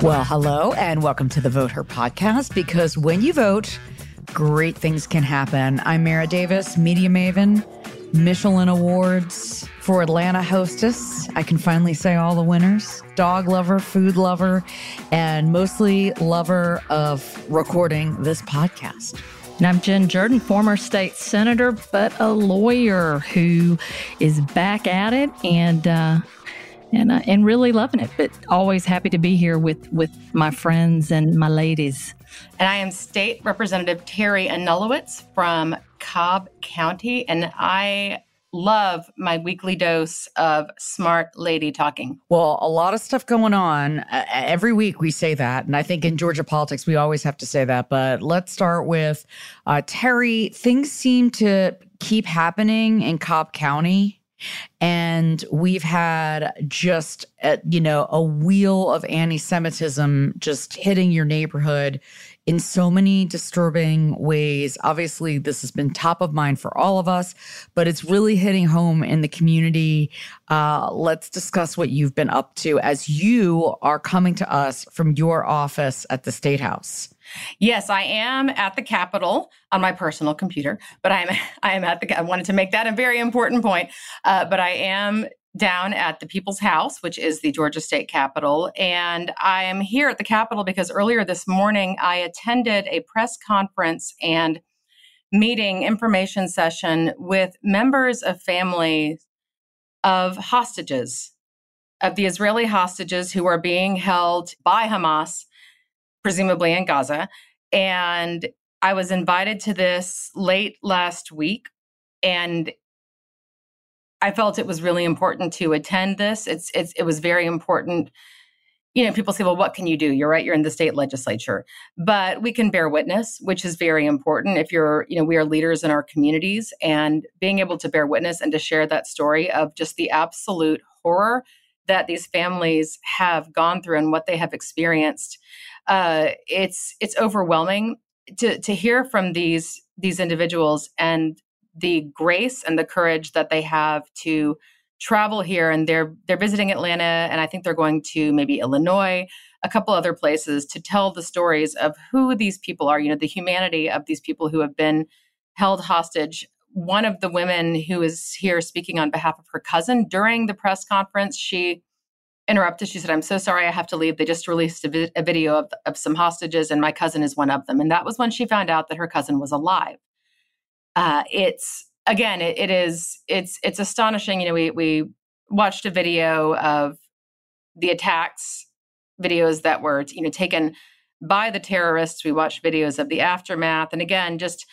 Well, hello and welcome to the Vote Her podcast because when you vote, great things can happen. I'm Mara Davis, media maven, Michelin Awards for Atlanta hostess. I can finally say all the winners dog lover, food lover, and mostly lover of recording this podcast. And I'm Jen Jordan, former state senator, but a lawyer who is back at it and uh, and uh, and really loving it. But always happy to be here with with my friends and my ladies. And I am State Representative Teri Anulewicz from Cobb County, and I love my weekly dose of smart lady talking. Well, a lot of stuff going on. Uh, every week we say that. And I think in Georgia politics, we always have to say that. But let's start with uh, Teri. Things seem to keep happening in Cobb County and we've had just, a, you know, a wheel of anti Semitism just hitting your neighborhood in so many disturbing ways. Obviously, this has been top of mind for all of us, but it's really hitting home in the community. Uh, let's discuss what you've been up to as you are coming to us from your office at the State House. Yes, I am at the Capitol on my personal computer, but I'm I am at the. I wanted to make that a very important point. Uh, but I am down at the People's House, which is the Georgia State Capitol, and I am here at the Capitol because earlier this morning I attended a press conference and meeting information session with members of families of hostages of the Israeli hostages who are being held by Hamas presumably in Gaza. And I was invited to this late last week. And I felt it was really important to attend this. It's, it's it was very important. You know, people say, well, what can you do? You're right, you're in the state legislature. But we can bear witness, which is very important. If you're, you know, we are leaders in our communities and being able to bear witness and to share that story of just the absolute horror that these families have gone through and what they have experienced uh, it's it's overwhelming to to hear from these these individuals and the grace and the courage that they have to travel here and they're they're visiting Atlanta and I think they're going to maybe Illinois a couple other places to tell the stories of who these people are you know the humanity of these people who have been held hostage one of the women who is here speaking on behalf of her cousin during the press conference she interrupted. She said, I'm so sorry I have to leave. They just released a, vi- a, video of, of some hostages, and my cousin is one of them. And that was when she found out that her cousin was alive. Uh, it's again, it, it is it's it's astonishing. You know, we we watched a video of the attacks, videos that were you know taken by the terrorists. We watched videos of the aftermath, and again, just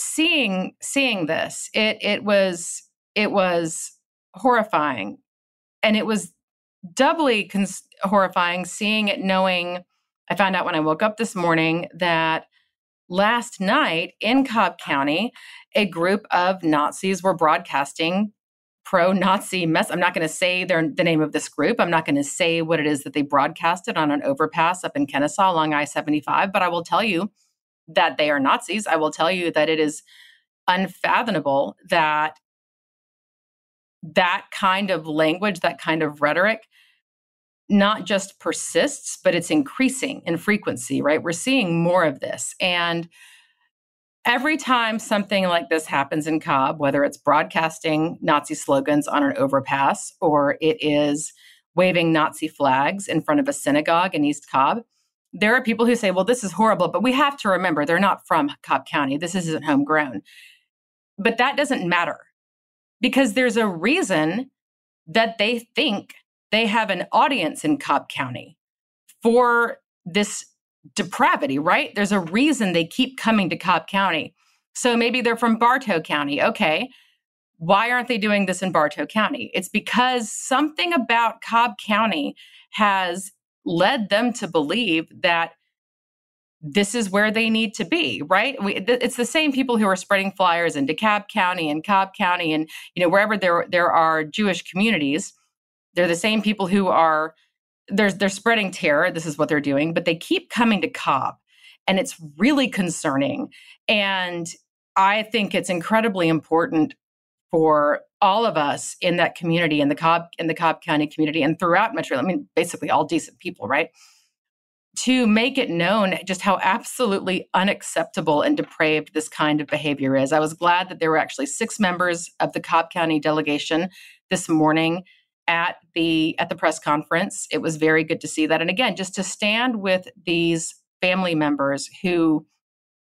seeing seeing this, it it was it was horrifying and it was doubly cons- horrifying seeing it, knowing I found out when I woke up this morning that last night in Cobb County, a group of Nazis were broadcasting pro Nazi mess. I'm not going to say their, the name of this group. I'm not going to say what it is that they broadcasted on an overpass up in Kennesaw along I 75, but I will tell you that they are Nazis. I will tell you that it is unfathomable that that kind of language, that kind of rhetoric, not just persists, but it's increasing in frequency, right? We're seeing more of this. And every time something like this happens in Cobb, whether it's broadcasting Nazi slogans on an overpass or it is waving Nazi flags in front of a synagogue in East Cobb, there are people who say, well, this is horrible, but we have to remember they're not from Cobb County. This isn't homegrown. But that doesn't matter because there's a reason that they think they have an audience in Cobb County for this depravity, right? There's a reason they keep coming to Cobb County. So maybe they're from Bartow County. Okay. Why aren't they doing this in Bartow County? It's because something about Cobb County has led them to believe that this is where they need to be, right? We, th- it's the same people who are spreading flyers in DeKalb County and Cobb County and you know wherever there there are Jewish communities. They're the same people who are they're they're spreading terror. This is what they're doing, but they keep coming to Cobb, and it's really concerning. And I think it's incredibly important for all of us in that community, in the Cobb in the Cobb County community, and throughout Metro. I mean, basically all decent people, right? To make it known just how absolutely unacceptable and depraved this kind of behavior is. I was glad that there were actually six members of the Cobb County delegation this morning at the at the press conference. It was very good to see that, and again, just to stand with these family members who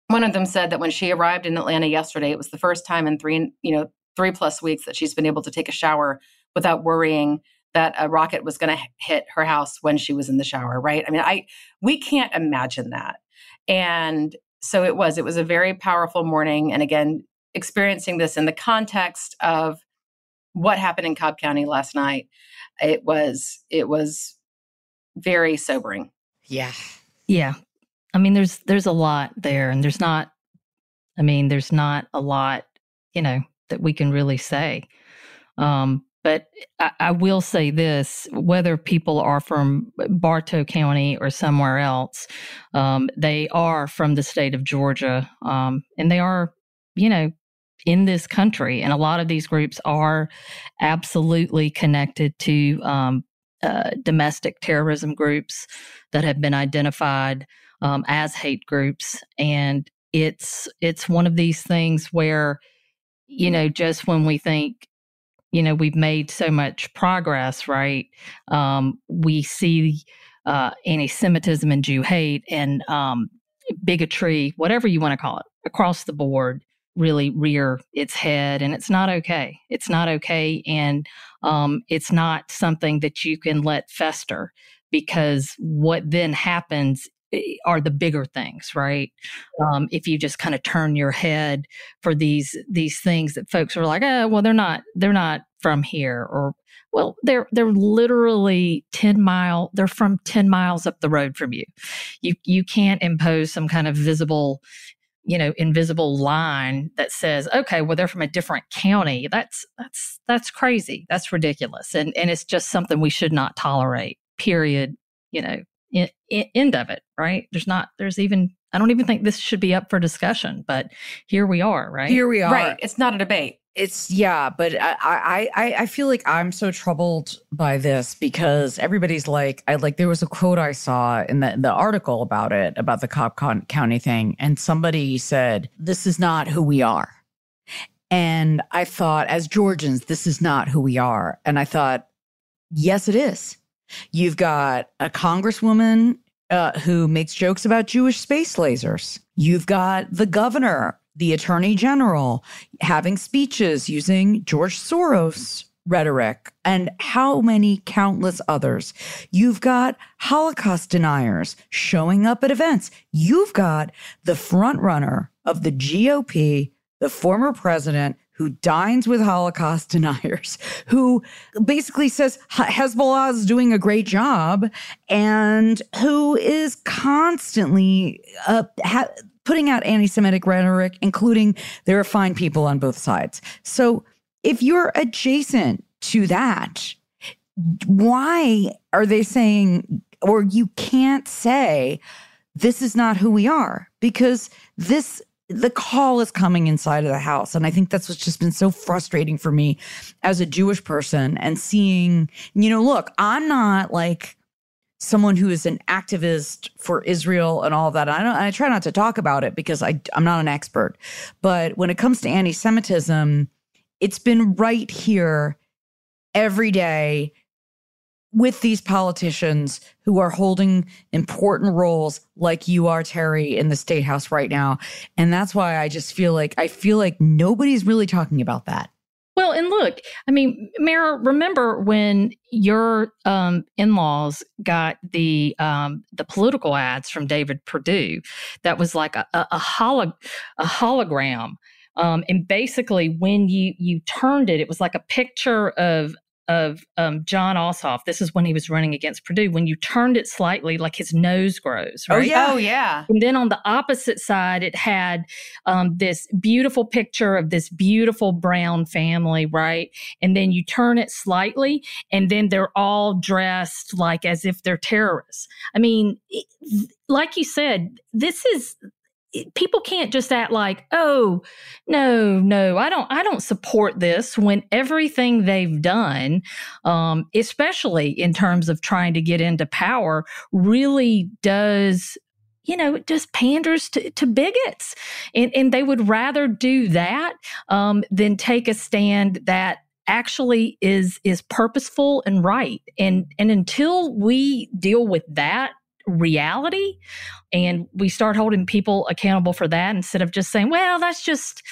one of them said that when she arrived in Atlanta yesterday, it was the first time in three, you know, three plus weeks that she's been able to take a shower without worrying that a rocket was going to hit her house when she was in the shower, right? I mean, I we can't imagine that. And so it was it was a very powerful morning and again, experiencing this in the context of what happened in Cobb County last night, it was it was very sobering. Yeah. Yeah. I mean, there's there's a lot there, and there's not. I mean, there's not a lot, you know, that we can really say. Um, but I, I, will say this: whether people are from Bartow County or somewhere else, um, they are from the state of Georgia, um, and they are, you know, in this country. And a lot of these groups are absolutely connected to um, uh, domestic terrorism groups that have been identified um, as hate groups, and it's it's one of these things where you know just when we think you know we've made so much progress, right? Um, we see uh, anti-Semitism and Jew hate and um, bigotry, whatever you want to call it, across the board really rear its head and it's not okay it's not okay and um, it's not something that you can let fester because what then happens Eh, are the bigger things, right? Um, if you just kind of turn your head for these these things that folks are like, oh, well, they're not they're not from here, or well, they're they're literally ten mile they're from ten miles up the road from you. You you can't impose some kind of visible you know invisible line that says okay well they're from a different county that's that's that's crazy that's ridiculous and and it's just something we should not tolerate period you know end of it, right? There's not, there's even, I don't even think this should be up for discussion, but here we are, right? Here we are. Right. It's not a debate. It's yeah, but I, I I feel like I'm so troubled by this because everybody's like I like there was a quote I saw in the the article about it about the Cobb County thing, and somebody said this is not who we are, and I thought as Georgians this is not who we are, and I thought yes it is. You've got a congresswoman uh, who makes jokes about Jewish space lasers. You've got the governor, the attorney general having speeches using George Soros rhetoric, and how many countless others. You've got Holocaust deniers showing up at events. You've got the frontrunner of the GOP, the former president, who dines with Holocaust deniers, who basically says Hezbollah is doing a great job, and who is constantly uh, ha- putting out anti Semitic rhetoric, including there are fine people on both sides. So if you're adjacent to that, why are they saying, or you can't say, this is not who we are? Because this the call is coming inside of the house. And I think that's what's just been so frustrating for me as a Jewish person and seeing, you know, look, I'm not like someone who is an activist for Israel and all that. I don't I try not to talk about it because I I'm not an expert. But when it comes to anti-Semitism, it's been right here every day with these politicians who are holding important roles like you are teri in the state house right now and that's why i just feel like i feel like nobody's really talking about that well and look i mean Mara, remember when your um, in-laws got the um, the political ads from david perdue that was like a, a, a, a hologram um, and basically when you you turned it it was like a picture of of um, Jon Ossoff. This is when he was running against Perdue. When you turned it slightly, like his nose grows, oh, right? Oh yeah, oh yeah. And then on the opposite side, it had um, this beautiful picture of this beautiful brown family, right? And then you turn it slightly, and then they're all dressed like as if they're terrorists. I mean, like you said, this is people can't just act like, "Oh, no, no, I don't I don't support this" when everything they've done, um, especially in terms of trying to get into power, really does you know, it just panders to, to bigots. And, and they would rather do that um, than take a stand that actually is is purposeful and right. And and until we deal with that reality and we start holding people accountable for that instead of just saying well that's just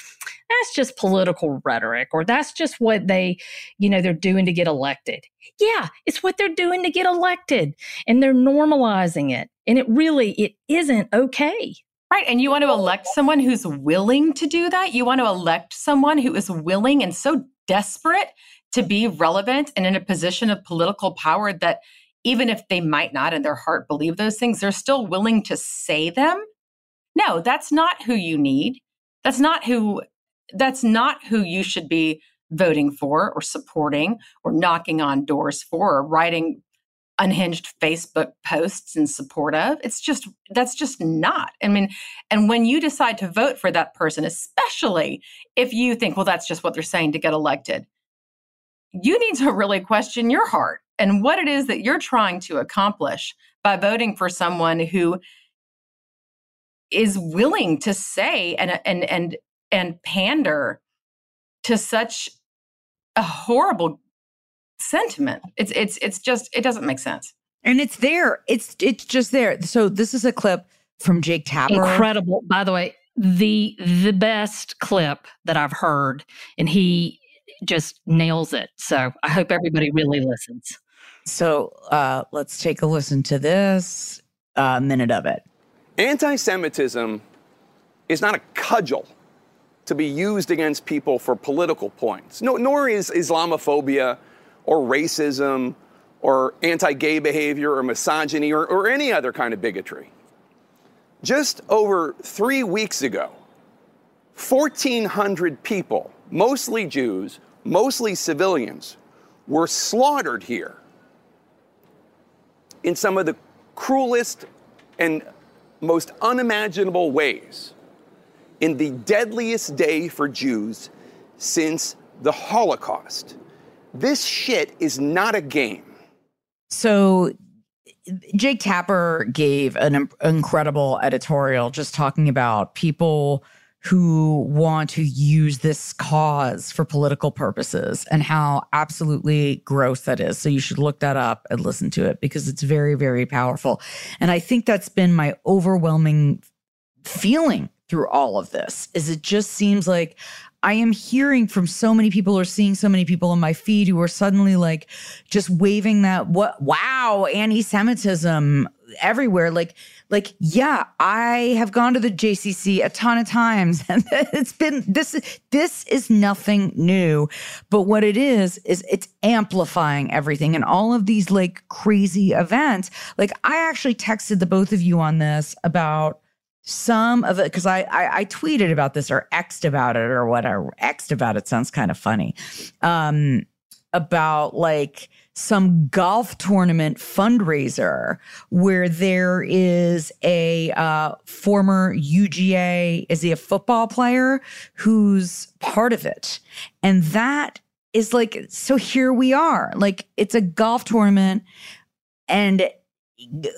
that's just political rhetoric or that's just what they you know they're doing to get elected yeah it's what they're doing to get elected and they're normalizing it and it really it isn't okay Right. And you want to elect someone who's willing to do that. You want to elect someone who is willing and so desperate to be relevant and in a position of political power that even if they might not in their heart believe those things, they're still willing to say them. No, that's not who you need. That's not who that's not who you should be voting for or supporting or knocking on doors for or writing unhinged Facebook posts in support of. It's just that's just not. I mean, and when you decide to vote for that person, especially if you think, well, that's just what they're saying to get elected, you need to really question your heart and what it is that you're trying to accomplish by voting for someone who is willing to say and and and and pander to such a horrible sentiment. It's it's it's just it doesn't make sense. And it's there. It's it's just there. So this is a clip from Jake Tapper. Incredible. By the way, the the best clip that I've heard and he just nails it. So I hope everybody really listens. So uh, let's take a listen to this uh, minute of it. Anti Semitism is not a cudgel to be used against people for political points, no, nor is Islamophobia or racism or anti gay behavior or misogyny or, or any other kind of bigotry. Just over three weeks ago, 1,400 people, mostly Jews, mostly civilians, were slaughtered here in some of the cruelest and most unimaginable ways in the deadliest day for Jews since the Holocaust. This shit is not a game. So, Jake Tapper gave an incredible editorial just talking about people who want to use this cause for political purposes and how absolutely gross that is. So you should look that up and listen to it because it's very, very powerful. And I think that's been my overwhelming feeling through all of this is it just seems like I am hearing from so many people or seeing so many people on my feed who are suddenly like just waving that what wow anti-Semitism everywhere. Like, like, yeah, I have gone to the JCC a ton of times and it's been this this is nothing new. But what it is is it's amplifying everything and all of these like crazy events. Like I actually texted the both of you on this about some of it because I, I, I tweeted about this or xed about it or whatever. Xed about it sounds kind of funny. Um, about like some golf tournament fundraiser where there is a uh, former UGA, is he a football player who's part of it? And that is like, so here we are. Like, it's a golf tournament and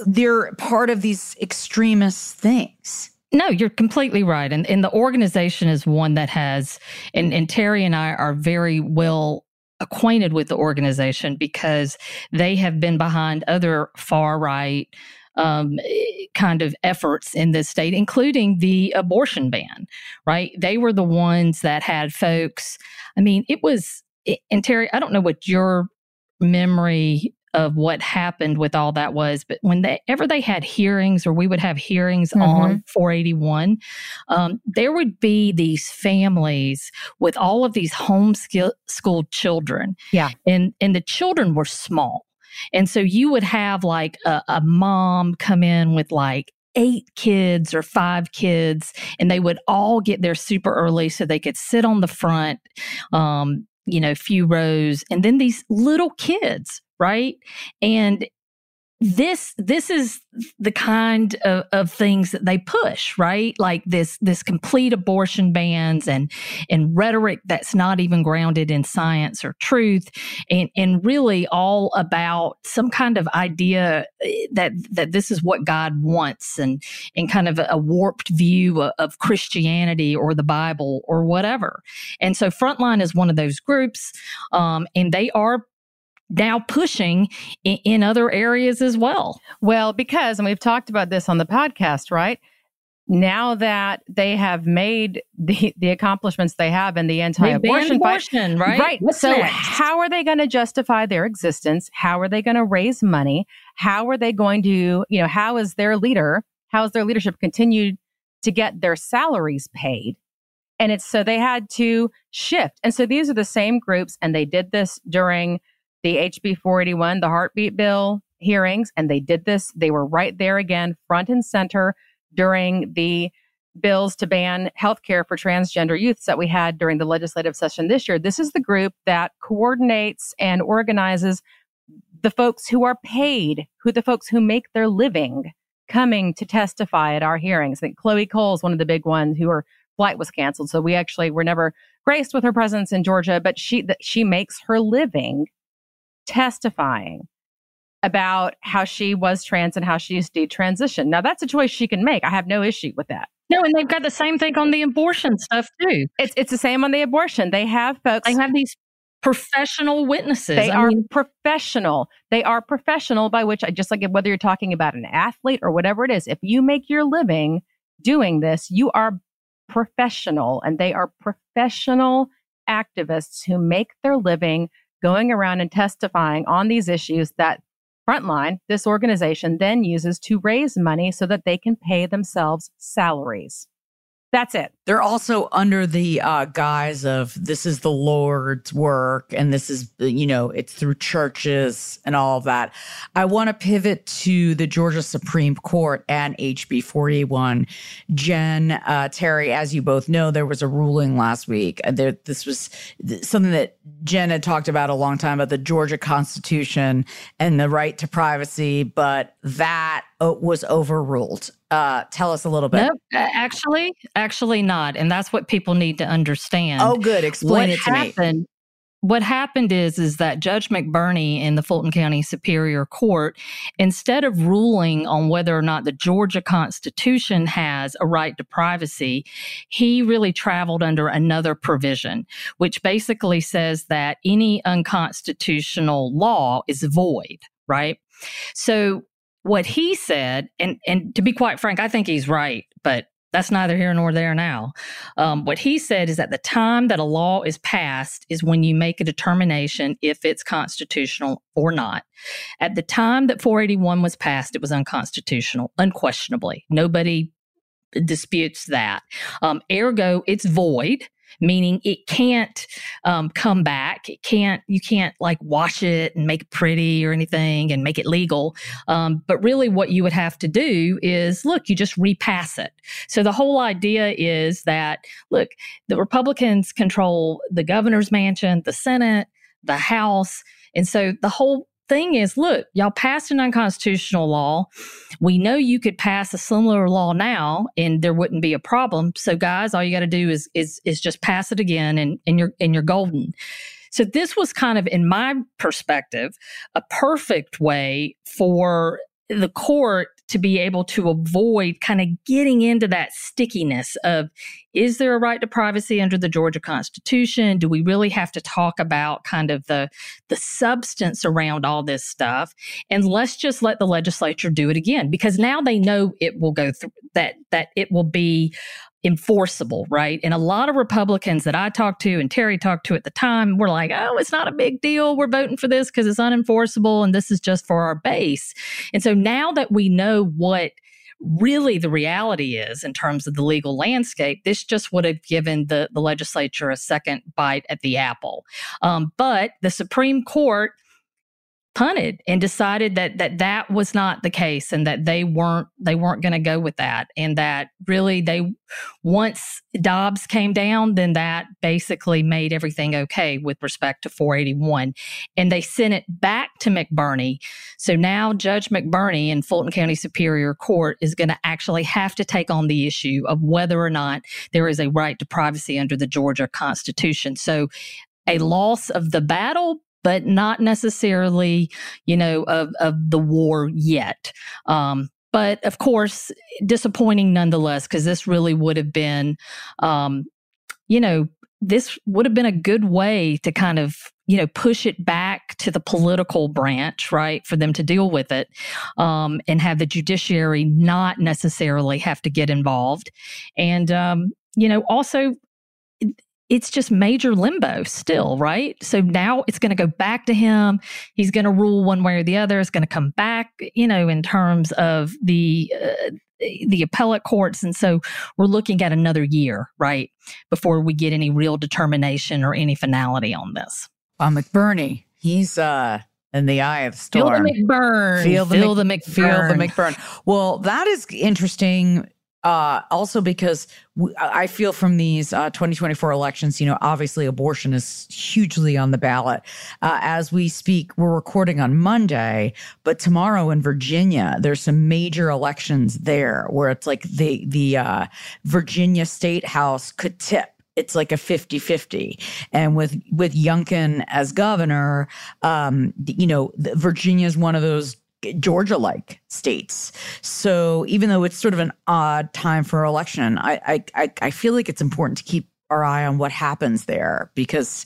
they're part of these extremist things. No, you're completely right. And, and the organization is one that has, and, and Teri and I are very well acquainted with the organization because they have been behind other far right um, kind of efforts in this state, including the abortion ban, right? They were the ones that had folks. I mean, it was, and Teri, I don't know what your memory of what happened with all that was. But whenever they had hearings or we would have hearings mm-hmm. on 481, um, there would be these families with all of these homeschooled children. Yeah. And, and the children were small. And so you would have like a, a mom come in with like eight kids or five kids, and they would all get there super early so they could sit on the front, um, you know, few rows. And then these little kids right? And this this is the kind of, of things that they push right like this this complete abortion bans and and rhetoric that's not even grounded in science or truth and and really all about some kind of idea eh, that that this is what god wants and and kind of a warped view of, of christianity or the bible or whatever and so frontline is one of those groups um, and they are now pushing in, in other areas as well. Well, because, and we've talked about this on the podcast, right? now that they have made the, the accomplishments they have in the anti-abortion abortion, fight, right? Right. What's so next? how are they going to justify their existence? How are they going to raise money? How are they going to, you know, how is their leader, how is their leadership continued to get their salaries paid? And it's so they had to shift. And so these are the same groups, and they did this during the HB 481, the heartbeat bill hearings, and they did this. They were right there again, front and center during the bills to ban healthcare for transgender youths that we had during the legislative session this year. This is the group that coordinates and organizes the folks who are paid, who the folks who make their living coming to testify at our hearings. I think Chloe Cole is one of the big ones who her flight was canceled. So we actually were never graced with her presence in Georgia, but she she makes her living testifying about how she was trans and how she used to transition. Now that's a choice she can make. I have no issue with that. No, and they've got the same thing on the abortion stuff too. It's it's the same on the abortion. They have folks. They have these professional witnesses. They I are mean, professional. They are professional by which I just like whether you're talking about an athlete or whatever it is. If you make your living doing this, you are professional, and they are professional activists who make their living going around and testifying on these issues that Frontline, this organization, then uses to raise money so that they can pay themselves salaries. That's it. They're also under the uh, guise of this is the Lord's work and this is, you know, it's through churches and all of that. I want to pivot to the Georgia Supreme Court and HB 41. Jen, uh, Teri, as you both know, there was a ruling last week. Uh, There, this was something that Jen had talked about a long time about the Georgia Constitution and the right to privacy, but that was overruled. Uh, tell us a little bit. nope, actually, actually not, and that's what people need to understand. Oh, good. Explain what it to me. What happened is is that Judge McBurney in the Fulton County Superior Court, instead of ruling on whether or not the Georgia Constitution has a right to privacy, he really traveled under another provision, which basically says that any unconstitutional law is void, right? So what he said, and and to be quite frank, I think he's right, but that's neither here nor there now. Um, what he said is that the time that a law is passed is when you make a determination if it's constitutional or not. At the time that 481 was passed, it was unconstitutional, unquestionably. Nobody disputes that. Um, ergo, it's void meaning it can't um, come back. It can't, you can't like wash it and make it pretty or anything and make it legal. Um, but really, what you would have to do is look, you just repass it. So the whole idea is that, look, the Republicans control the governor's mansion, the Senate, the House. And so the whole thing is look, y'all passed an unconstitutional law. We know you could pass a similar law now and there wouldn't be a problem. So guys, all you got to do is is is just pass it again and and you're and you're golden. So this was kind of in my perspective a perfect way for the court to be able to avoid kind of getting into that stickiness of is there a right to privacy under the Georgia Constitution? Do we really have to talk about kind of the the substance around all this stuff? And let's just let the legislature do it again because now they know it will go through that that it will be enforceable, right? And a lot of Republicans that I talked to and Teri talked to at the time were like, oh, it's not a big deal. We're voting for this because it's unenforceable and this is just for our base. And so now that we know what really the reality is in terms of the legal landscape, this just would have given the, the legislature a second bite at the apple. Um, but the Supreme Court punted and decided that that that was not the case and that they weren't they weren't going to go with that and that really they once Dobbs came down then that basically made everything okay with respect to 481 and they sent it back to McBurney. So now Judge McBurney in Fulton County Superior Court is going to actually have to take on the issue of whether or not there is a right to privacy under the Georgia Constitution. So a loss of the battle, but not necessarily, you know, of, of the war yet. Um, but of course, disappointing nonetheless, because this really would have been, um, you know, this would have been a good way to kind of you know push it back to the political branch right for them to deal with it um, and have the judiciary not necessarily have to get involved and um, you know also it's just major limbo still, right? So now it's going to go back to him. He's going to rule one way or the other. It's going to come back, you know, in terms of the uh, the appellate courts, and so we're looking at another year, right, before we get any real determination or any finality on this. Uh, McBurney, he's uh in the eye of the storm. Feel the McBurn. Feel the, Feel Mc, the McBurn. Feel the McBurn. Well, that is interesting uh, also, because I feel from these uh, 2024 elections, you know, obviously abortion is hugely on the ballot. Uh, as we speak, we're recording on Monday, but tomorrow in Virginia, there's some major elections there where it's like the the uh, Virginia State House could tip it's like a 50-50 and with with Youngkin as governor um you know Virginia is one of those Georgia like states. So even though it's sort of an odd time for election, I, I, I feel like it's important to keep our eye on what happens there because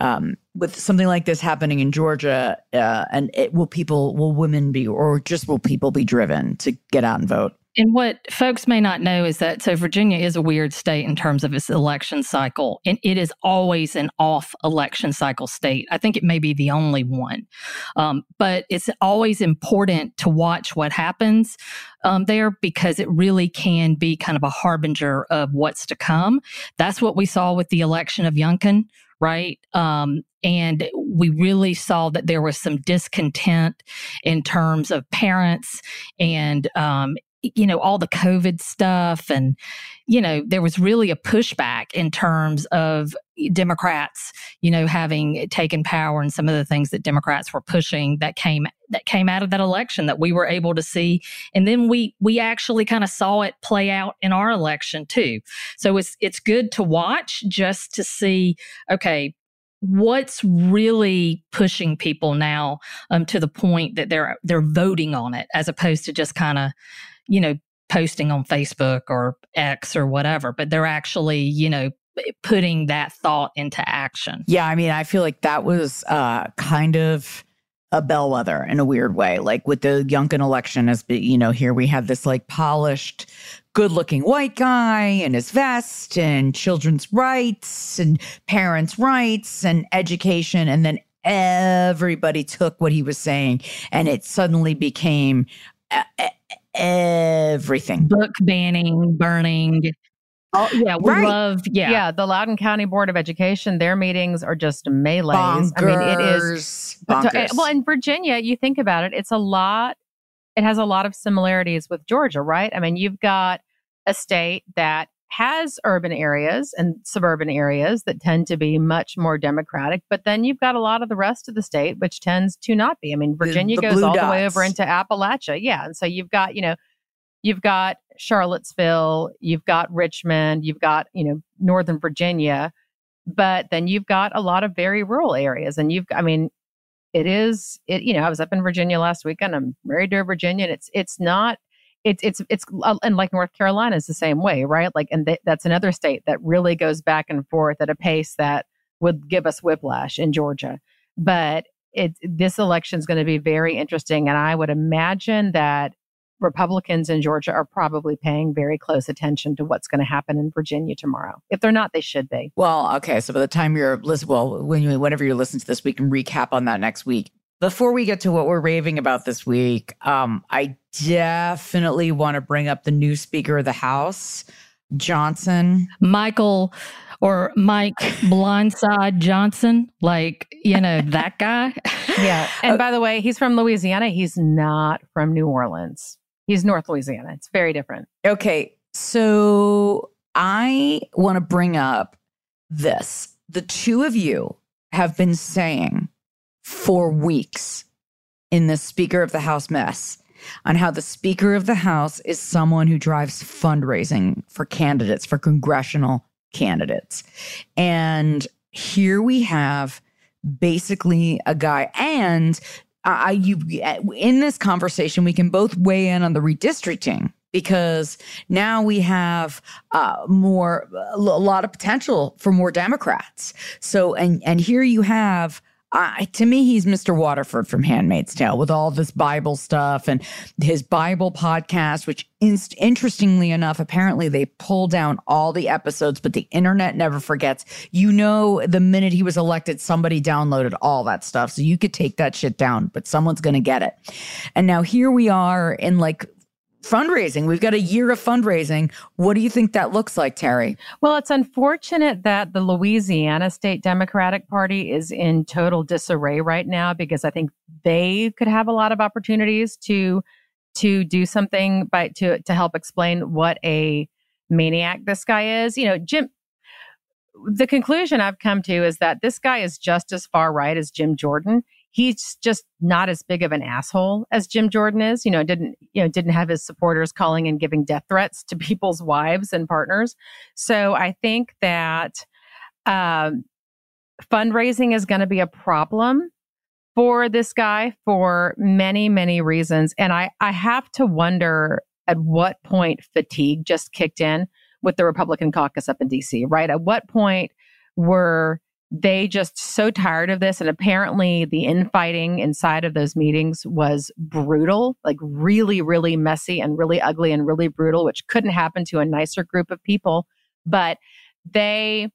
um, with something like this happening in Georgia, uh, and it, will people, will women be, or just will people be driven to get out and vote? And what folks may not know is that so Virginia is a weird state in terms of its election cycle, and it is always an off election cycle state. I think it may be the only one, um, but it's always important to watch what happens um, there because it really can be kind of a harbinger of what's to come. That's what we saw with the election of Youngkin, right? Um, and we really saw that there was some discontent in terms of parents and um, you know, all the COVID stuff. And, you know, there was really a pushback in terms of Democrats, you know, having taken power and some of the things that Democrats were pushing that came that came out of that election that we were able to see. And then we we actually kind of saw it play out in our election too. So it's it's good to watch just to see, okay, what's really pushing people now um, to the point that they're they're voting on it as opposed to just kind of you know, posting on Facebook or X or whatever, but they're actually, you know, putting that thought into action. Yeah, I mean, I feel like that was uh, kind of a bellwether in a weird way. Like with the Youngkin election, as you know, here we have this like polished, good-looking white guy in his vest and children's rights and parents' rights and education, and then everybody took what he was saying, and it suddenly became everything. Book banning, burning. Oh, yeah, we right. love, yeah. Yeah, the Loudoun County Board of Education, their meetings are just melees. Bonkers. I mean, it is. Bonkers. Eh, well, in Virginia, you think about it, it's a lot, it has a lot of similarities with Georgia, right? I mean, you've got a state that has urban areas and suburban areas that tend to be much more democratic, but then you've got a lot of the rest of the state which tends to not be. I mean, Virginia the, the goes all dots. the way over into Appalachia. Yeah. And so you've got, you know, you've got Charlottesville, you've got Richmond, you've got, you know, Northern Virginia, but then you've got a lot of very rural areas. And you've, I mean, it is, it, you know, I was up in Virginia last weekend. I'm married to a Virginian. It's, it's not, it's it's it's uh, and like North Carolina is the same way, right? Like, and th- that's another state that really goes back and forth at a pace that would give us whiplash in Georgia. But it this election is going to be very interesting, and I would imagine that Republicans in Georgia are probably paying very close attention to what's going to happen in Virginia tomorrow. If they're not, they should be. Well, okay. So by the time you're well, when you, whenever you listen to this, we can recap on that next week. Before we get to what we're raving about this week, um, I definitely want to bring up the new Speaker of the House, Johnson. Michael or Mike Blindside Johnson, like, you know, that guy. Yeah. And by the way, he's from Louisiana. He's not from New Orleans. He's North Louisiana. It's very different. Okay. So I want to bring up this. The two of you have been saying for weeks in the Speaker of the House mess on how the Speaker of the House is someone who drives fundraising for candidates, for congressional candidates. And here we have basically a guy and I you in this conversation we can both weigh in on the redistricting because now we have uh, more a lot of potential for more Democrats. So and and here you have to me, he's Mr. Waterford from Handmaid's Tale with all this Bible stuff and his Bible podcast, which interestingly enough, apparently they pull down all the episodes, but the internet never forgets. You know, the minute he was elected, somebody downloaded all that stuff. So you could take that shit down, but someone's going to get it. And now here we are in like fundraising. We've got a year of fundraising. What do you think that looks like, Teri? Well, it's unfortunate that the Louisiana State Democratic Party is in total disarray right now because I think they could have a lot of opportunities to to do something by to to help explain what a maniac this guy is. You know, Jim the conclusion I've come to is that this guy is just as far right as Jim Jordan he's just not as big of an asshole as Jim Jordan is. You know, didn't you know didn't have his supporters calling and giving death threats to people's wives and partners. So I think that um, fundraising is going to be a problem for this guy for many many reasons, and I I have to wonder at what point fatigue just kicked in with the Republican caucus up in D.C. Right? At what point were they just so tired of this. And apparently the infighting inside of those meetings was brutal like really really messy and really ugly and really brutal which couldn't happen to a nicer group of people. But they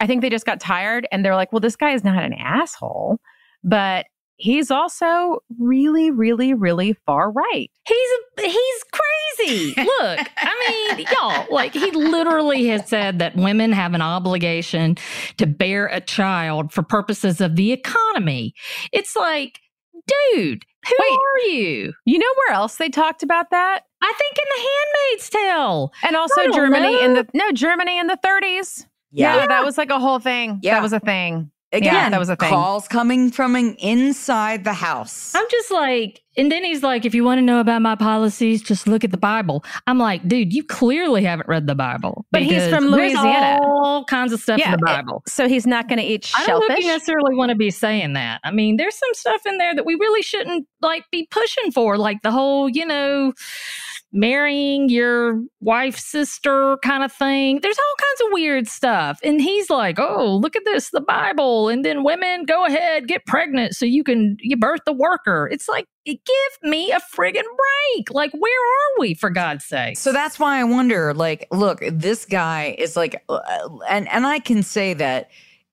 i think they just got tired and they're like well this guy is not an asshole but he's also really, really, really far right. He's he's crazy. Look, I mean, y'all, like he literally has said that women have an obligation to bear a child for purposes of the economy. It's like, dude, who Wait, are you? You know where else they talked about that? I think in the Handmaid's Tale, and also Germany know. in the no Germany in the 30s. Yeah. yeah, that was like a whole thing. Yeah, that was a thing. Again, yeah, that was a thing. calls coming from inside the house. I'm just like, and then he's like, if you want to know about my policies, just look at the Bible. I'm like, dude, you clearly haven't read the Bible. But he's from Louisiana. all kinds of stuff yeah, in the Bible. so he's not going to eat shellfish. I don't know if you necessarily want to be saying that. I mean, there's some stuff in there that we really shouldn't like be pushing for, like the whole, you know, marrying your wife's sister kind of thing. There's all kinds of weird stuff. And he's like, oh, look at this, the Bible. And then women go ahead, get pregnant so you can you birth the worker. It's like, give me a friggin' break. Like, where are we, for God's sake? So that's why I wonder, like, look, this guy is like, uh, and, and I can say that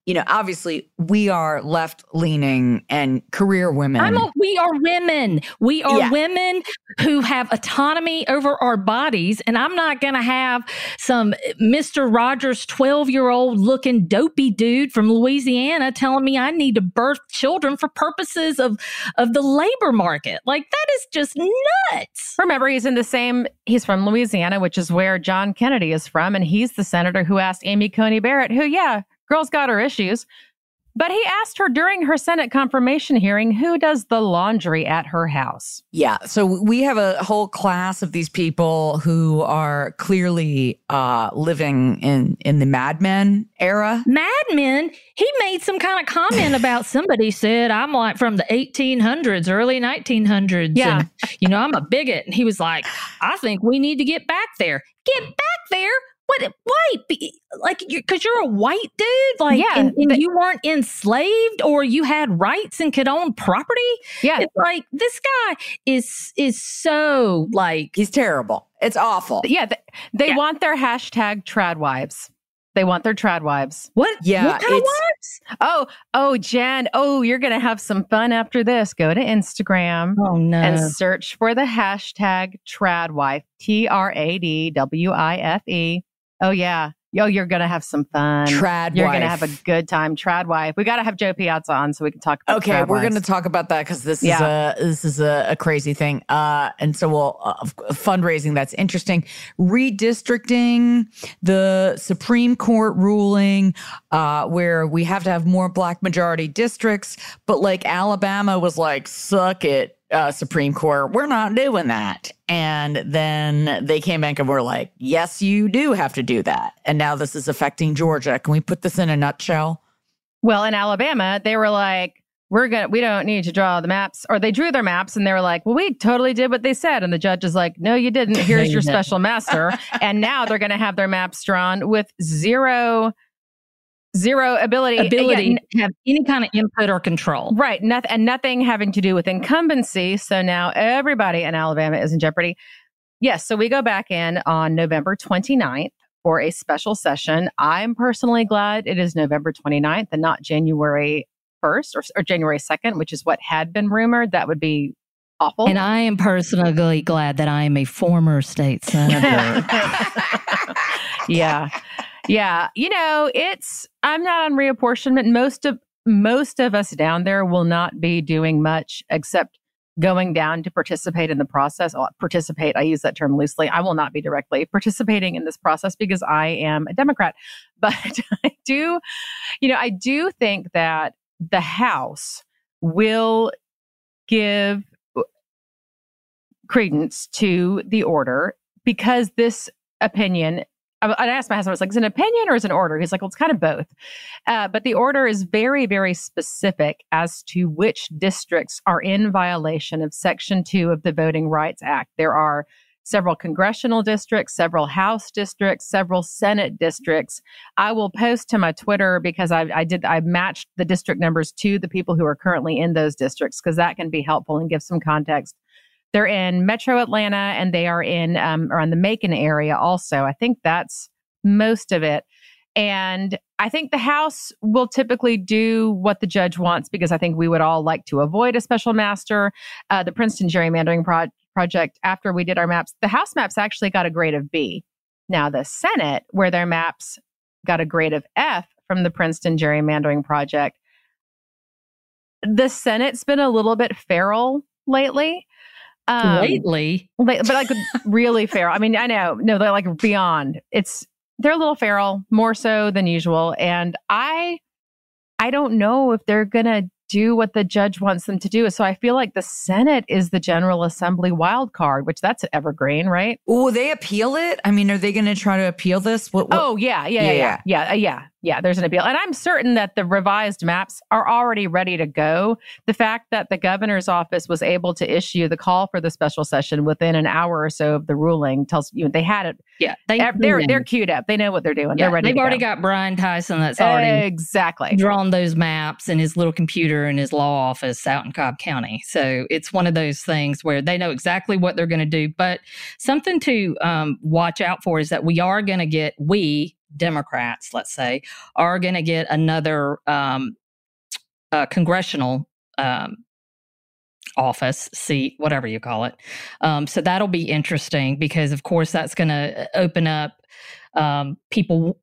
you know, obviously we are left leaning and career women. A, we are women. We are yeah. women who have autonomy over our bodies. And I'm not going to have some eh, Mr. Rogers 12 year old looking dopey dude from Louisiana telling me I need to birth children for purposes of, of the labor market. Like that is just nuts. Remember, he's in the same, he's from Louisiana, which is where John Kennedy is from. And he's the senator who asked Amy Coney Barrett, who, yeah, Girl's got her issues. But he asked her during her Senate confirmation hearing who does the laundry at her house. Yeah. So we have a whole class of these people who are clearly uh, living in, in the Mad Men era. Mad Men? He made some kind of comment about somebody said, I'm like from the 1800s, early 1900s. Yeah. And, you know, I'm a bigot. And he was like, I think we need to get back there. Get back there? What? Why? Like, because you're, you're, a white dude, like, yeah, and, and you weren't enslaved, or you had rights and could own property. Yeah, it's like this guy is is so like he's terrible. It's awful. Yeah, they, they yeah. want their hashtag trad wives. They want their trad wives. What? Yeah. What kind of wives? Oh, oh, Jen. Oh, you're going to have some fun after this. Go to Instagram. Oh, no. And search for the hashtag trad wife, T R A D W I F E. Oh, yeah. Yo, you're gonna have some fun. Trad You're wife. gonna have a good time. Trad wife. We gotta have Jo Piazza on so we can talk about Okay, we're wives. going to talk about that because this is a this is a, a crazy thing. Uh, and so we'll uh, fundraising that's interesting. Redistricting the Supreme Court ruling uh, where we have to have more Black majority districts, but like Alabama was like, "Suck it." Uh, Supreme Court, we're not doing that. And then they came back and were like, yes, you do have to do that. And now this is affecting Georgia. Can we put this in a nutshell? Well, in Alabama, they were like, we're gonna we don't need to draw the maps. Or they drew their maps and they were like, Well, we totally did what they said. And the judge is like, No, you didn't. Here's your special master. and now they're gonna have their maps drawn with zero zero ability ability to have any kind of input or control. Right. Nothing, and nothing having to do with incumbency. So now everybody in Alabama is in jeopardy. Yes. So we go back in on November 29th for a special session. I'm personally glad it is November 29th and not January 1st or, or January 2nd, which is what had been rumored. That would be awful. And I am personally glad that I am a former state senator. yeah. Yeah. You know, it's I'm not on reapportionment. Most of most of us down there will not be doing much except going down to participate in the process. Participate, I use that term loosely. I will not be directly participating in this process because I am a Democrat. But I do, you know, I do think that the House will give credence to the order because this opinion I asked my husband, I was like, is it an opinion or is it an order? He's like, well, it's kind of both. Uh, but the order is very, very specific as to which districts are in violation of Section 2 of the Voting Rights Act. There are several congressional districts, several House districts, several Senate districts. I will post to my Twitter because I, I did, I matched the district numbers to the people who are currently in those districts because that can be helpful and give some context. They're in Metro Atlanta and they are in um, around the Macon area also. I think that's most of it. And I think the House will typically do what the judge wants because I think we would all like to avoid a special master. Uh, the Princeton gerrymandering pro- project, after we did our maps, the House maps actually got a grade of B. Now, the Senate, where their maps got a grade of F from the Princeton gerrymandering project, the Senate's been a little bit feral lately. Um, Lately, but like really feral. I mean, I know, no, they're like beyond. It's they're a little feral, more so than usual, and I, I don't know if they're gonna do what the judge wants them to do. So I feel like the Senate is the General Assembly wild card, which that's evergreen, right? Will they appeal it? I mean, are they going to try to appeal this? What, what- Oh yeah, yeah, yeah, yeah, yeah, uh, yeah, yeah. There's an appeal, and I'm certain that the revised maps are already ready to go. The fact that the governor's office was able to issue the call for the special session within an hour or so of the ruling tells you they had it. yeah, they They're they're, they're queued up. They know what they're doing. they're ready. They've already go. got Bryan Tyson that's already exactly. drawn those maps in his little computer in his law office out in Cobb County. So it's one of those things where they know exactly what they're going to do. But something to um, watch out for is that we are going to get, we Democrats, let's say, are going to get another um, uh, congressional. Um, office seat whatever you call it. Um, so that'll be interesting because of course that's going to open up um, people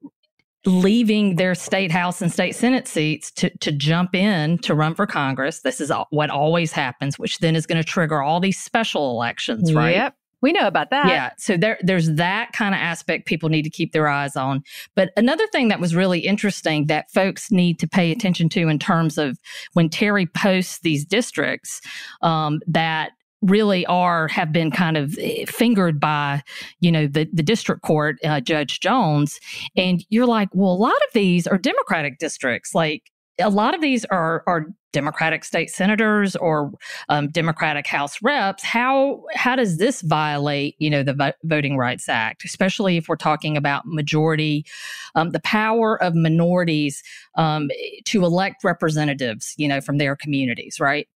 leaving their state house and state senate seats to, to jump in to run for congress. This is what always happens which then is going to trigger all these special elections right? Yep, we know about that. yeah so there there's that kind of aspect people need to keep their eyes on but another thing that was really interesting that folks need to pay attention to in terms of when teri posts these districts um, that really are have been kind of eh, fingered by you know the the district court uh, judge jones and you're like well a lot of these are democratic districts like a lot of these are are democratic state senators or um, democratic house reps. How how does this violate you know the Vo- voting rights act especially if we're talking about majority um, the power of minorities um, to elect representatives you know from their communities right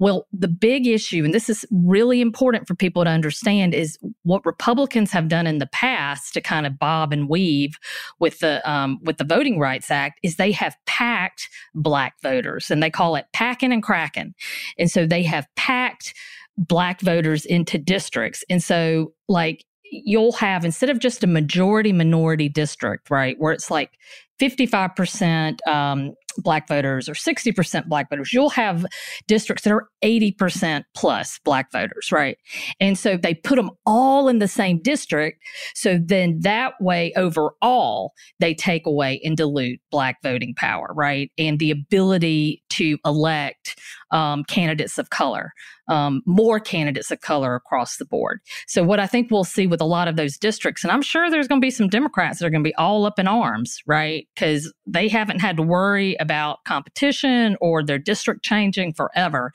well, the big issue, and this is really important for people to understand, is what Republicans have done in the past to kind of bob and weave with the um, with the Voting Rights Act is they have packed black voters, and they call it packing and cracking, and so they have packed black voters into districts, and so like you'll have instead of just a majority minority district, right, where it's like 55% um, black voters or 60% black voters, you'll have districts that are 80% plus black voters, right? And so they put them all in the same district. So then that way, overall, they take away and dilute black voting power, right? And the ability to elect um, candidates of color, um, more candidates of color across the board. So, what I think we'll see with a lot of those districts, and I'm sure there's going to be some Democrats that are going to be all up in arms, right? Because they haven't had to worry about competition or their district changing forever.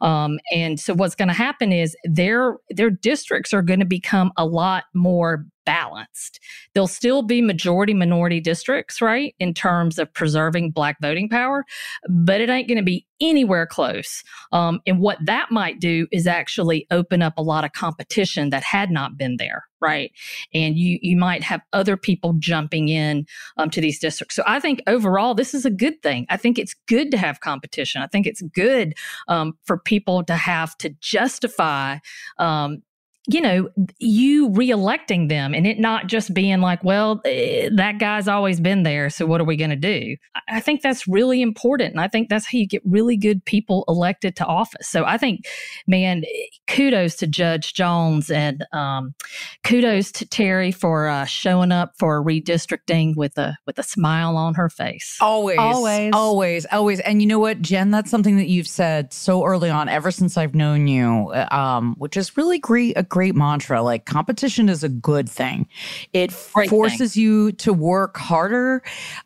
Um, and so, what's going to happen is their their districts are going to become a lot more balanced. There'll still be majority minority districts, right, in terms of preserving black voting power, but it ain't going to be anywhere close. Um, and what that might do is actually open up a lot of competition that had not been there, right? And you you might have other people jumping in um, to these districts. So I think overall this is a good thing. I think it's good to have competition. I think it's good um, for people to have to justify um, you know, you reelecting them and it not just being like, well, eh, that guy's always been there. So what are we going to do? I think that's really important. And I think that's how you get really good people elected to office. So I think, man, kudos to Judge Jones and um, kudos to Teri for uh, showing up for redistricting with a with a smile on her face. Always, Always. always, always. And you know what, Jen? That's something that you've said so early on, ever since I've known you, uh, um, which is really great. A great mantra. Like competition is a good thing. It Great forces you to work harder,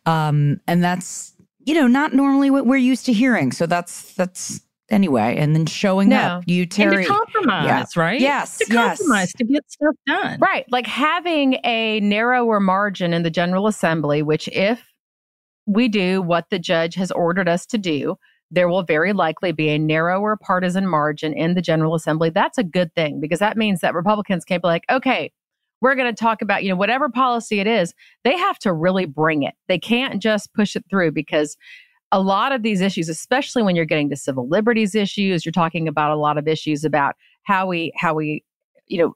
um, and that's you know not normally what we're used to hearing. So that's that's anyway. And then showing No. up, you And Teri. to compromise, right? Yes, to yes. compromise to get stuff done. Right. Like having a narrower margin in the General Assembly, which if we do what the judge has ordered us to do, there will very likely be a narrower partisan margin in the General Assembly. That's a good thing because that means that Republicans can't be like, okay, we're going to talk about, you know, whatever policy it is, they have to really bring it. They can't just push it through because a lot of these issues, especially when you're getting to civil liberties issues, you're talking about a lot of issues about how we, how we, you know,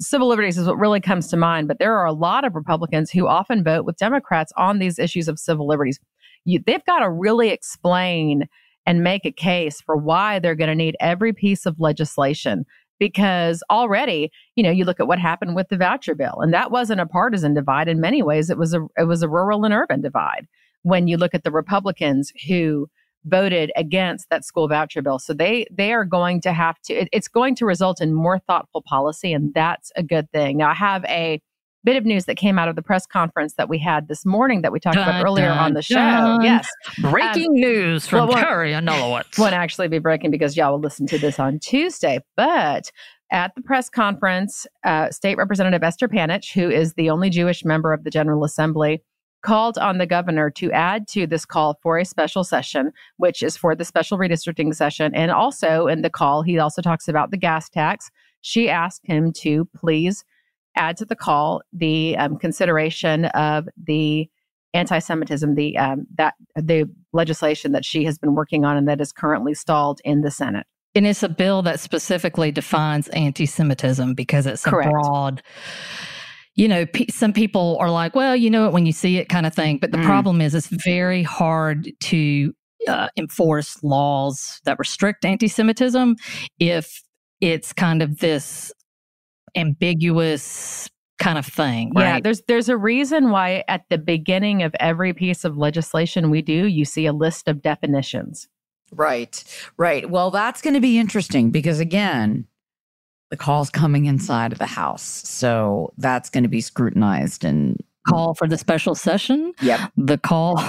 civil liberties is what really comes to mind. But there are a lot of Republicans who often vote with Democrats on these issues of civil liberties. You, they've got to really explain and make a case for why they're going to need every piece of legislation. Because already you know you look at what happened with the voucher bill and that wasn't a partisan divide. In many ways it was a it was a rural and urban divide when you look at the republicans who voted against that school voucher bill. So they they are going to have to it, it's going to result in more thoughtful policy and that's a good thing. Now i have a bit of news that came out of the press conference that we had this morning that we talked about earlier dun, on the show dun. yes Breaking news from well, Teri Anulewicz. won't actually be breaking because y'all will listen to this on Tuesday. But at the press conference, uh, State Representative Esther Panitch, who is the only Jewish member of the General Assembly, called on the governor to add to this call for a special session, which is for the special redistricting session. And also in the call, he also talks about the gas tax. She asked him to please add to the call the um, consideration of the anti-Semitism, the um, that the legislation that she has been working on and that is currently stalled in the Senate. And it's a bill that specifically defines anti Semitism because it's Correct. a broad, you know, pe- some people are like, well, you know it when you see it kind of thing. But the Mm. problem is it's very hard to uh, enforce laws that restrict anti Semitism if it's kind of this ambiguous kind of thing. Yeah, right? there's there's a reason why at the beginning of every piece of legislation we do, you see a list of definitions. Right, right. Well, that's going to be interesting because again, the call's coming inside of the house, so that's going to be scrutinized and. call for the special session. Yep. The call.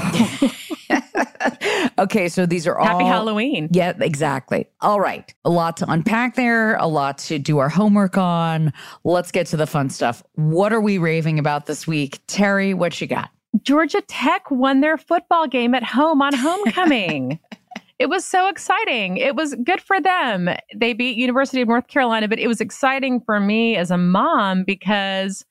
okay, so these are all Happy Halloween. Yeah, exactly. All right. A lot to unpack there, a lot to do our homework on. Let's get to the fun stuff. What are we raving about this week? Teri, what you got? Georgia Tech won their football game at home on homecoming. it was so exciting. It was good for them. They beat University of North Carolina, but it was exciting for me as a mom because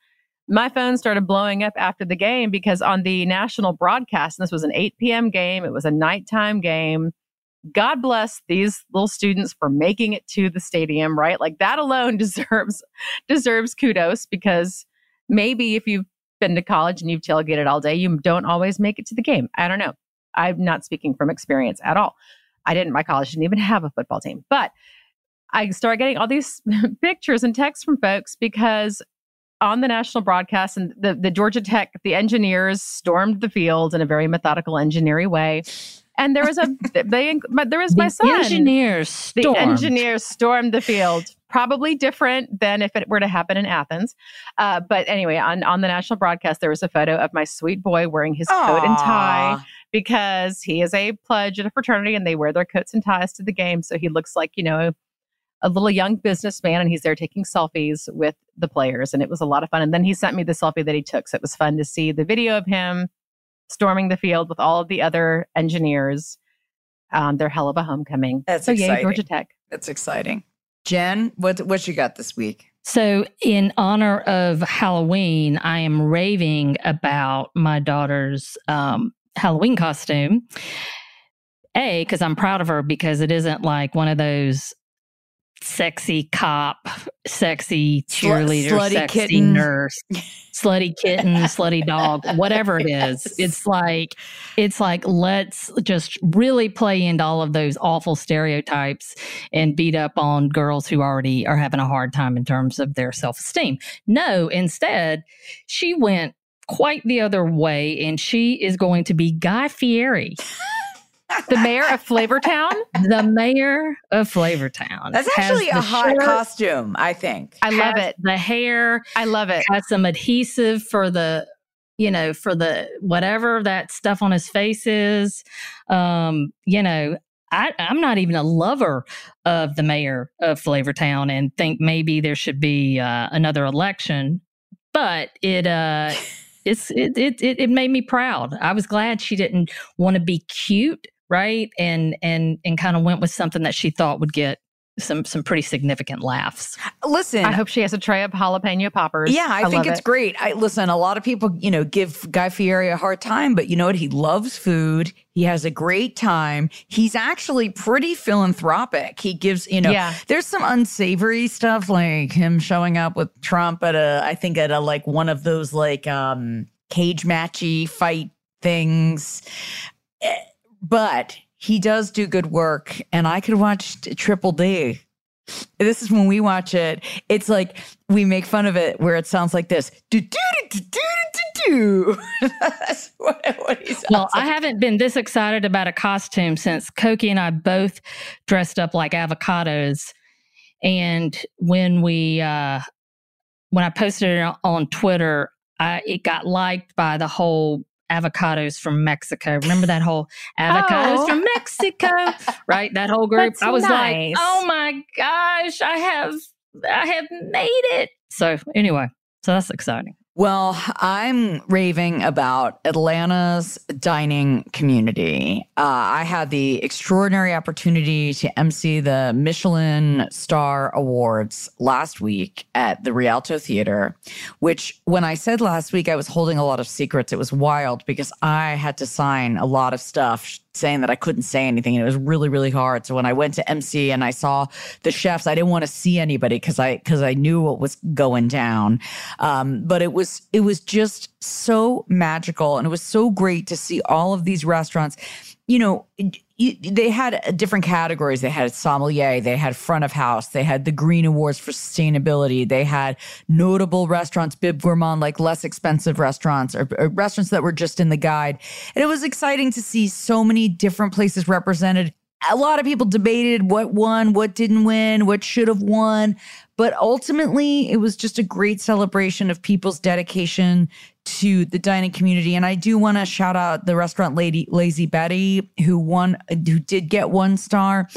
my phone started blowing up after the game because on the national broadcast, and this was an 8 p.m. game, it was a nighttime game. God bless these little students for making it to the stadium, right? Like that alone deserves deserves kudos because maybe if you've been to college and you've tailgated all day, you don't always make it to the game. I don't know. I'm not speaking from experience at all. I didn't, my college didn't even have a football team. But I started getting all these pictures and texts from folks because on the national broadcast and the, the Georgia Tech, the engineers stormed the field in a very methodical engineering way. And there was a they there was my son. Engineers stormed. The engineers stormed the field. Probably different than if it were to happen in Athens. Uh, but anyway, on, on the national broadcast, there was a photo of my sweet boy wearing his coat and tie because he is a pledge at a fraternity and they wear their coats and ties to the game. So he looks like, you know, a little young businessman and he's there taking selfies with the players. And it was a lot of fun. And then he sent me the selfie that he took. So it was fun to see the video of him storming the field with all of the other engineers. Um, their hell of a homecoming. That's so exciting. yay, Georgia Tech. That's exciting. Jen, what what you got this week? So, in honor of Halloween, I am raving about my daughter's um, Halloween costume. A, because I'm proud of her because it isn't like one of those sexy cop, sexy cheerleader, slutty sexy kitten. nurse, slutty kitten, slutty dog, whatever it is. Yes. It's like it's like let's just really play into all of those awful stereotypes and beat up on girls who already are having a hard time in terms of their self-esteem. No, instead, she went quite the other way and she is going to be Guy Fieri, The mayor of Flavortown. the mayor of Flavortown. That's actually a hot shirt, costume, I think. I love it. The hair I love it. has some adhesive for the you know for the whatever that stuff on his face is um you know I, I'm not even a lover of the mayor of Flavortown and think maybe there should be uh, another election, but it uh, it's it, it it it made me proud. I was glad she didn't want to be cute, right? And and and kind of went with something that she thought would get some some pretty significant laughs. Listen, I hope she has a tray of jalapeno poppers. Yeah, I, think it's it. great. I listen, a lot of people, you know, give Guy Fieri a hard time, but you know what? He loves food. He has a great time. He's actually pretty philanthropic. He gives, you know, Yeah. there's some unsavory stuff like him showing up with Trump at a I think at a like one of those like um cage matchy fight things. Eh, But he does do good work and I could watch Triple D this is when we watch it. It's like we make fun of it where it sounds like this. Do do do do do do. That's what, what he sounds Well, I haven't been this excited about a costume since Koki and I both dressed up like avocados. And when we, uh, when I posted it on Twitter, I, it got liked by the whole avocados from Mexico. Remember that whole avocados Oh. from Mexico, right? That whole group. That's I was nice. like, oh my gosh, I have, I have made it. So anyway, so that's exciting. Well, I'm raving about Atlanta's dining community. Uh, I had the extraordinary opportunity to MC the Michelin Star Awards last week at the Rialto Theater, which, when I said last week I was holding a lot of secrets, it was wild because I had to sign a lot of stuff saying that I couldn't say anything. And it was really, really hard. So when I went to MC and I saw the chefs, I didn't want to see anybody because I because I knew what was going down. Um, but it was it was just so magical and it was so great to see all of these restaurants. You know, they had different categories. They had sommelier, they had front of house, they had the Green Awards for sustainability, they had notable restaurants, Bib Gourmand, like less expensive restaurants or, or restaurants that were just in the guide. And it was exciting to see so many different places represented. A lot of people debated what won, what didn't win, what should have won. But ultimately, it was just a great celebration of people's dedication to the dining community. And I do want to shout out the restaurant lady, Lazy Betty, who won, who did get one star,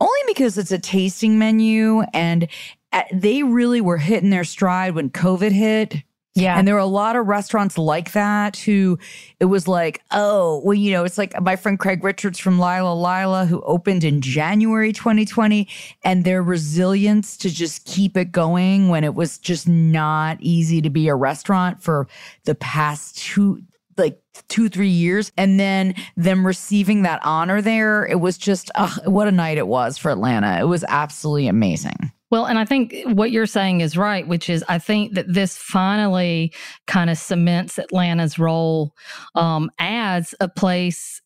only because it's a tasting menu and uh, they really were hitting their stride when COVID hit. Yeah. And there were a lot of restaurants like that who it was like, oh, well, you know, it's like my friend Craig Richards from Lyla Lila, who opened in January 2020, and their resilience to just keep it going when it was just not easy to be a restaurant for the past two like two, three years. And then them receiving that honor there, it was just, what a night it was for Atlanta. It was absolutely amazing. Well, and I think what you're saying is right, which is I think that this finally kind of cements Atlanta's role um, as a place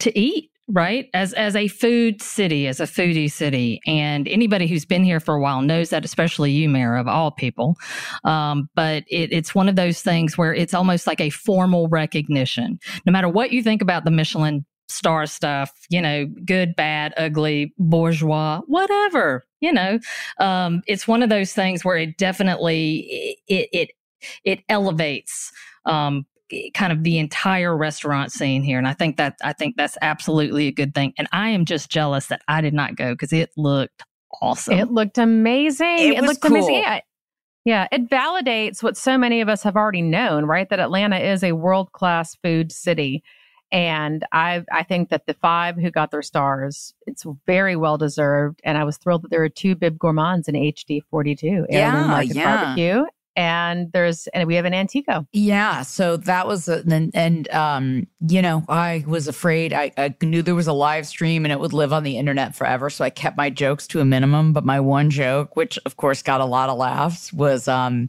to eat right? As as a food city as a foodie city. And anybody who's been here for a while knows that especially you mayor of all people. Um, but it, it's one of those things where it's almost like a formal recognition. No matter what you think about the michelin star stuff you know good bad ugly bourgeois whatever you know um, it's one of those things where it definitely it it it elevates um, kind of the entire restaurant scene here and i think that i think that's absolutely a good thing and i am just jealous that i did not go because it looked awesome It looked amazing. It It, was looked cool. amazing. Yeah. Yeah, it validates what so many of us have already known, right? That Atlanta is a world-class food city. And I I think that the five who got their stars, it's very well deserved. And I was thrilled that there are two Bib Gourmands in HD 42, Yeah, Market yeah. Barbecue. And there's and we have an Antico. Yeah, so that was a, and, and um you know I was afraid I, I knew there was a live stream and it would live on the internet forever, so I kept my jokes to a minimum. But my one joke, which of course got a lot of laughs, was um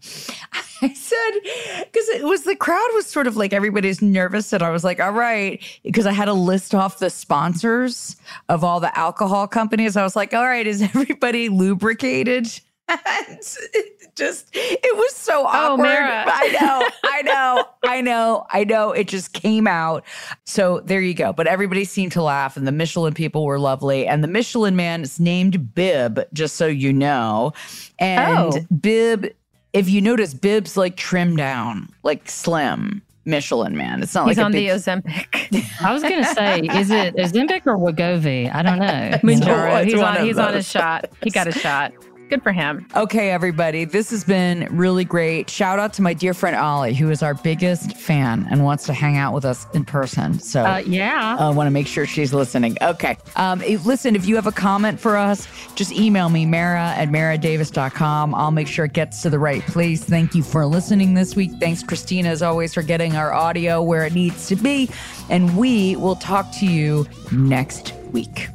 I said because it was the crowd was sort of like everybody's nervous, and I was like, all right, because I had to list off the sponsors of all the alcohol companies. I was like, all right, is everybody lubricated? And it just it was so Oh, awkward. Mara. I know, I know, I know, I know. It just came out. So there you go. But everybody seemed to laugh, and the Michelin people were lovely. And the Michelin man is named Bib, just so you know. And Oh. Bib, if you notice, Bib's like trimmed down, like slim. Michelin man. It's not He's like a on big the Ozempic. i was gonna say is it Ozempic or Wegovy? i don't know Mounjaro. He's on of he's on those. his shot. He got a shot. Good for him. Okay, everybody, this has been really great. Shout out to my dear friend Ollie, who is our biggest fan and wants to hang out with us in person. So, uh, yeah I want to make sure she's listening. Okay. Um, if- listen, if you have a comment for us, just email me, Mara at maradavis.com. I'll make sure it gets to the right place. Thank you for listening this week. Thanks, Christina, as always, for getting our audio where it needs to be. And we will talk to you next week.